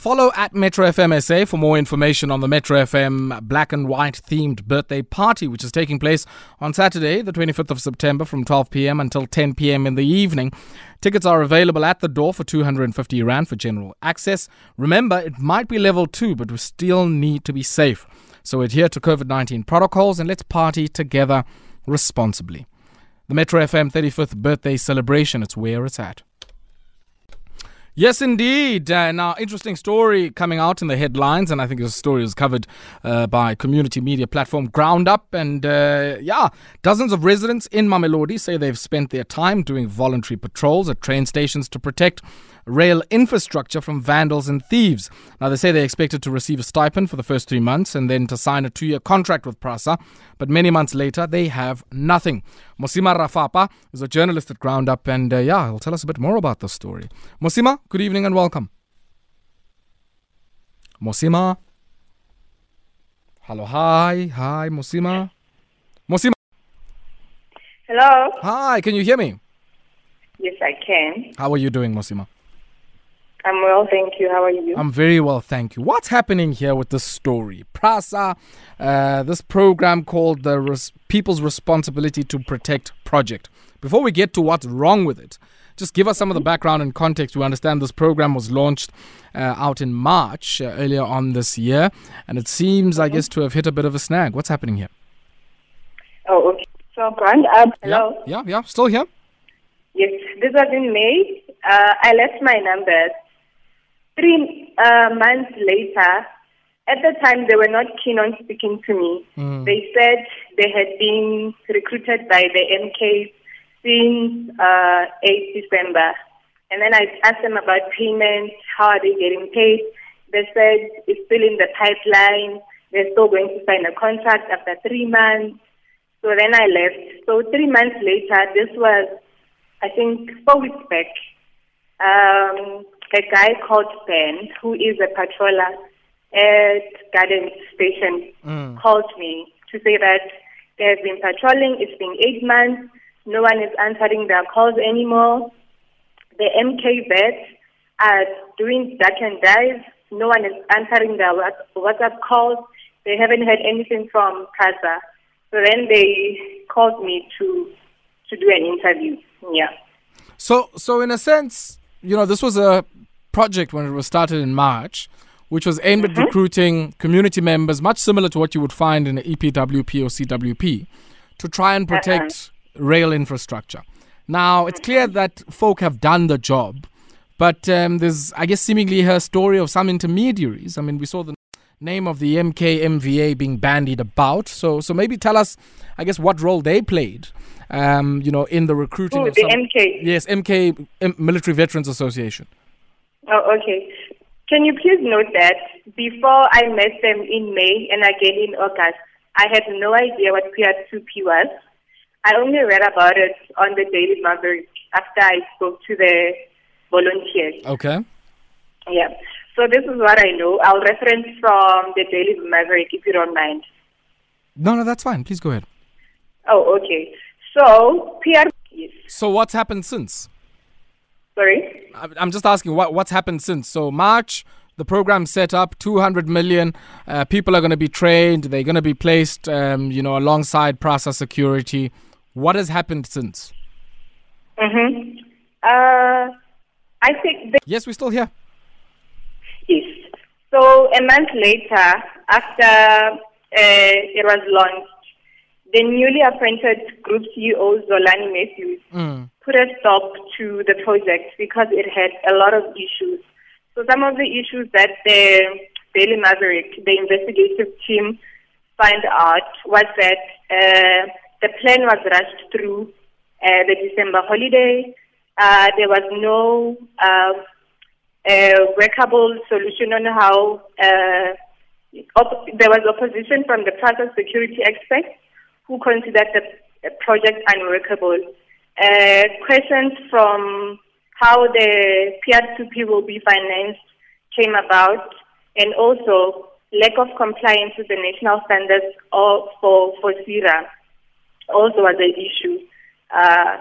Follow at Metro FM SA for more information on the Metro FM black and white themed birthday party, which is taking place on Saturday, the 25th of September from 12 p.m. until 10 p.m. in the evening. Tickets are available at the door for 250 Rand for general access. Remember, it might be level two, but we still need to be safe. So adhere to COVID 19 protocols and let's party together responsibly. The Metro FM 35th birthday celebration, it's where it's at. Yes, indeed. Uh, now, interesting story coming out in the headlines, and I think this story was covered uh, by community media platform Ground Up. And uh, yeah, dozens of residents in Mamelodi say they've spent their time doing voluntary patrols at train stations to protect rail infrastructure from vandals and thieves. Now, they say they're expected to receive a stipend for the first three months and then to sign a two year contract with PRASA, but many months later, they have nothing. Mosima Rafapa is a journalist at Ground Up, and uh, yeah, he'll tell us a bit more about this story. Mosima, good evening and welcome. Mosima. Hello, hi, hi, Mosima. Mosima. Hello. Hi, can you hear me? Yes, I can. How are you doing, Mosima? I'm well, thank you. How are you? I'm very well, thank you. What's happening here with this story? PRASA, uh, this program called the Res- People's Responsibility to Protect Project. Before we get to what's wrong with it, just give us some of the background and context. We understand this program was launched uh, out in March uh, earlier on this year, and it seems, I guess, to have hit a bit of a snag. What's happening here? Oh, okay. So, Grant, um, hello. Yeah, yeah, yeah. Still here? Yes, this was in May. Uh, I left my numbers. Three uh, months later, at the time, they were not keen on speaking to me. Mm. They said they had been recruited by the MK since uh, 8 December. And then I asked them about payment, how are they getting paid? They said it's still in the pipeline. They're still going to sign a contract after three months. So then I left. So three months later, this was, I think, four weeks back. Um, a guy called Ben, who is a patroller at Garden Station, Mm. called me to say that they have been patrolling. It's been eight months. No one is answering their calls anymore. The MK vets are doing duck and dive. No one is answering their Whats- WhatsApp calls. They haven't heard anything from PRASA. So then they called me to to do an interview. Yeah. So, so in a sense, you know, this was a project when it was started in March, which was aimed at recruiting community members, much similar to what you would find in E EPWP or CWP, to try and protect rail infrastructure. Now, it's clear that folk have done the job, but um, there's, I guess, seemingly a story of some intermediaries. I mean, we saw the name of the MKMVA being bandied about. So, so maybe tell us, I guess, what role they played, um, you know, in the recruiting Oh, of the some. MK. Yes, MK M- Military Veterans Association. Oh, okay. Can you please note that before I met them in May and again in August, I had no idea what PR2P was. I only read about it on the Daily Maverick after I spoke to the volunteers. Okay. Yeah. So this is what I know. I'll reference from the Daily Maverick if you don't mind. No, no, that's fine. Please go ahead. Oh, okay. So PR. So, what's happened since? Sorry. I- I'm just asking what what's happened since. So, March, the program set up, 200 million. Uh, people are going to be trained. They're going to be placed, um, you know, alongside PRASA's security. What has happened since? Mm-hmm. Uh, I think the Yes, we're still here. So a month later, after uh, it was launched, the newly appointed group CEO Zolani Matthews Mm. put a stop to the project because it had a lot of issues. So some of the issues that the Daily Maverick, the investigative team, found out was that uh, the plan was rushed through uh, the December holiday. Uh, there was no uh, a workable solution on how uh, op- there was opposition from the PRASA's security experts who considered the uh, project unworkable. Uh, questions from how the PR2P will be financed came about, and also lack of compliance with the national standards of, for, for PSIRA also was an issue. Uh,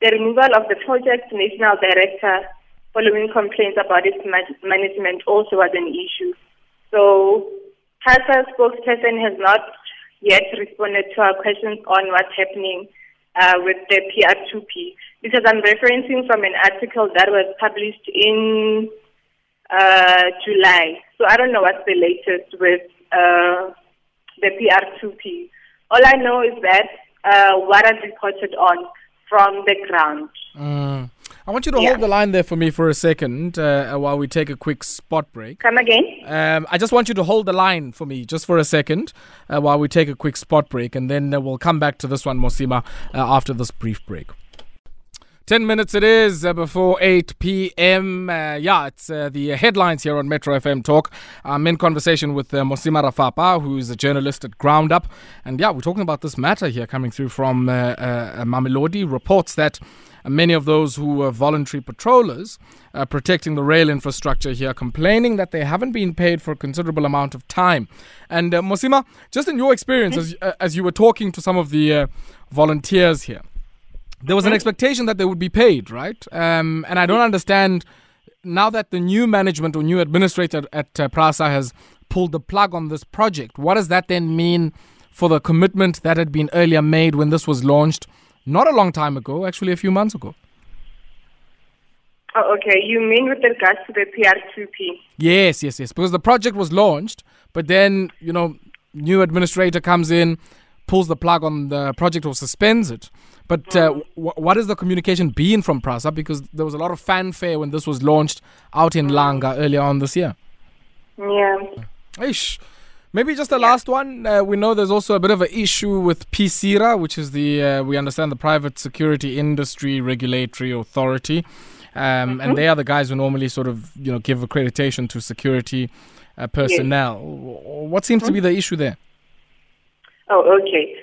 the removal of the project national director following complaints about its management also was an issue. So PRASA's spokesperson has not yet responded to our questions on what's happening uh, with the PR2P because I'm referencing from an article that was published in uh, July. So I don't know what's the latest with uh, the PR2P. All I know is that uh, what I've reported on from the ground. Mm. I want you to yeah. hold the line there for me for a second uh, while we take a quick spot break. Come again? Um, I just want you to hold the line for me just for a second uh, while we take a quick spot break, and then uh, we'll come back to this one, Mosima, uh, after this brief break. 10 minutes it is uh, before 8 p.m. Uh, yeah, it's uh, the headlines here on Metro FM Talk. I'm in conversation with uh, Mosima Rafapa, who's a journalist at Ground Up. And yeah, we're talking about this matter here coming through from uh, uh, Mamelodi. Reports that many of those who were voluntary patrollers uh, protecting the rail infrastructure here complaining that they haven't been paid for a considerable amount of time. And uh, Mosima, just in your experience, as, uh, as you were talking to some of the uh, volunteers here, there was an expectation that they would be paid, right? Um, and I don't understand now that the new management or new administrator at uh, PRASA has pulled the plug on this project. What does that then mean for the commitment that had been earlier made when this was launched? Not a long time ago, actually a few months ago. Oh, okay. You mean with regards to the PR2P? Yes, yes, yes. Because the project was launched, but then, you know, new administrator comes in, pulls the plug on the project or suspends it. But uh, mm. w- what has the communication been from PRASA? Because there was a lot of fanfare when this was launched out in mm. Langa earlier on this year. Yeah. Ish. Maybe just the yeah. last one. Uh, we know there's also a bit of an issue with PSIRA, which is the, uh, we understand, the Private Security Industry Regulatory Authority. Um, mm-hmm. And they are the guys who normally sort of, you know, give accreditation to security uh, personnel. Yes. What seems mm-hmm. to be the issue there? Oh, okay.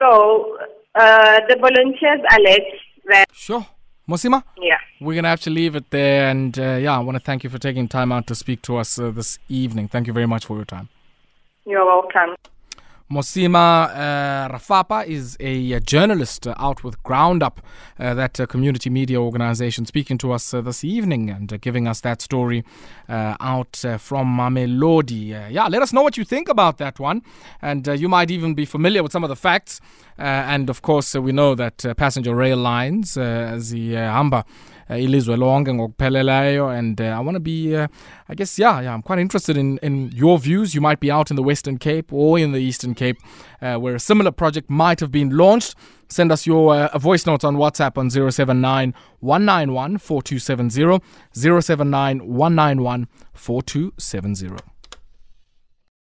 So uh, the volunteers allege that. Sure. Mosima? Yeah. We're going to have to leave it there. And uh, yeah, I want to thank you for taking time out to speak to us uh, this evening. Thank you very much for your time. You're welcome. Mosima uh, Rafapa is a, journalist uh, out with Ground Up, uh, that uh, community media organization, speaking to us uh, this evening and uh, giving us that story out from Mamelodi. yeah, let us know what you think about that one. And you might even be familiar with some of the facts. and of course, we know that passenger rail lines, the uh, ilizwe lonke ngokupheleleyo. And uh, i want to be uh, i guess yeah yeah i'm quite interested in in your views. You might be out in the western cape or in the eastern cape uh, where a similar project might have been launched. Send us your uh, voice note on whatsapp on 079 191 4270 079 191 4270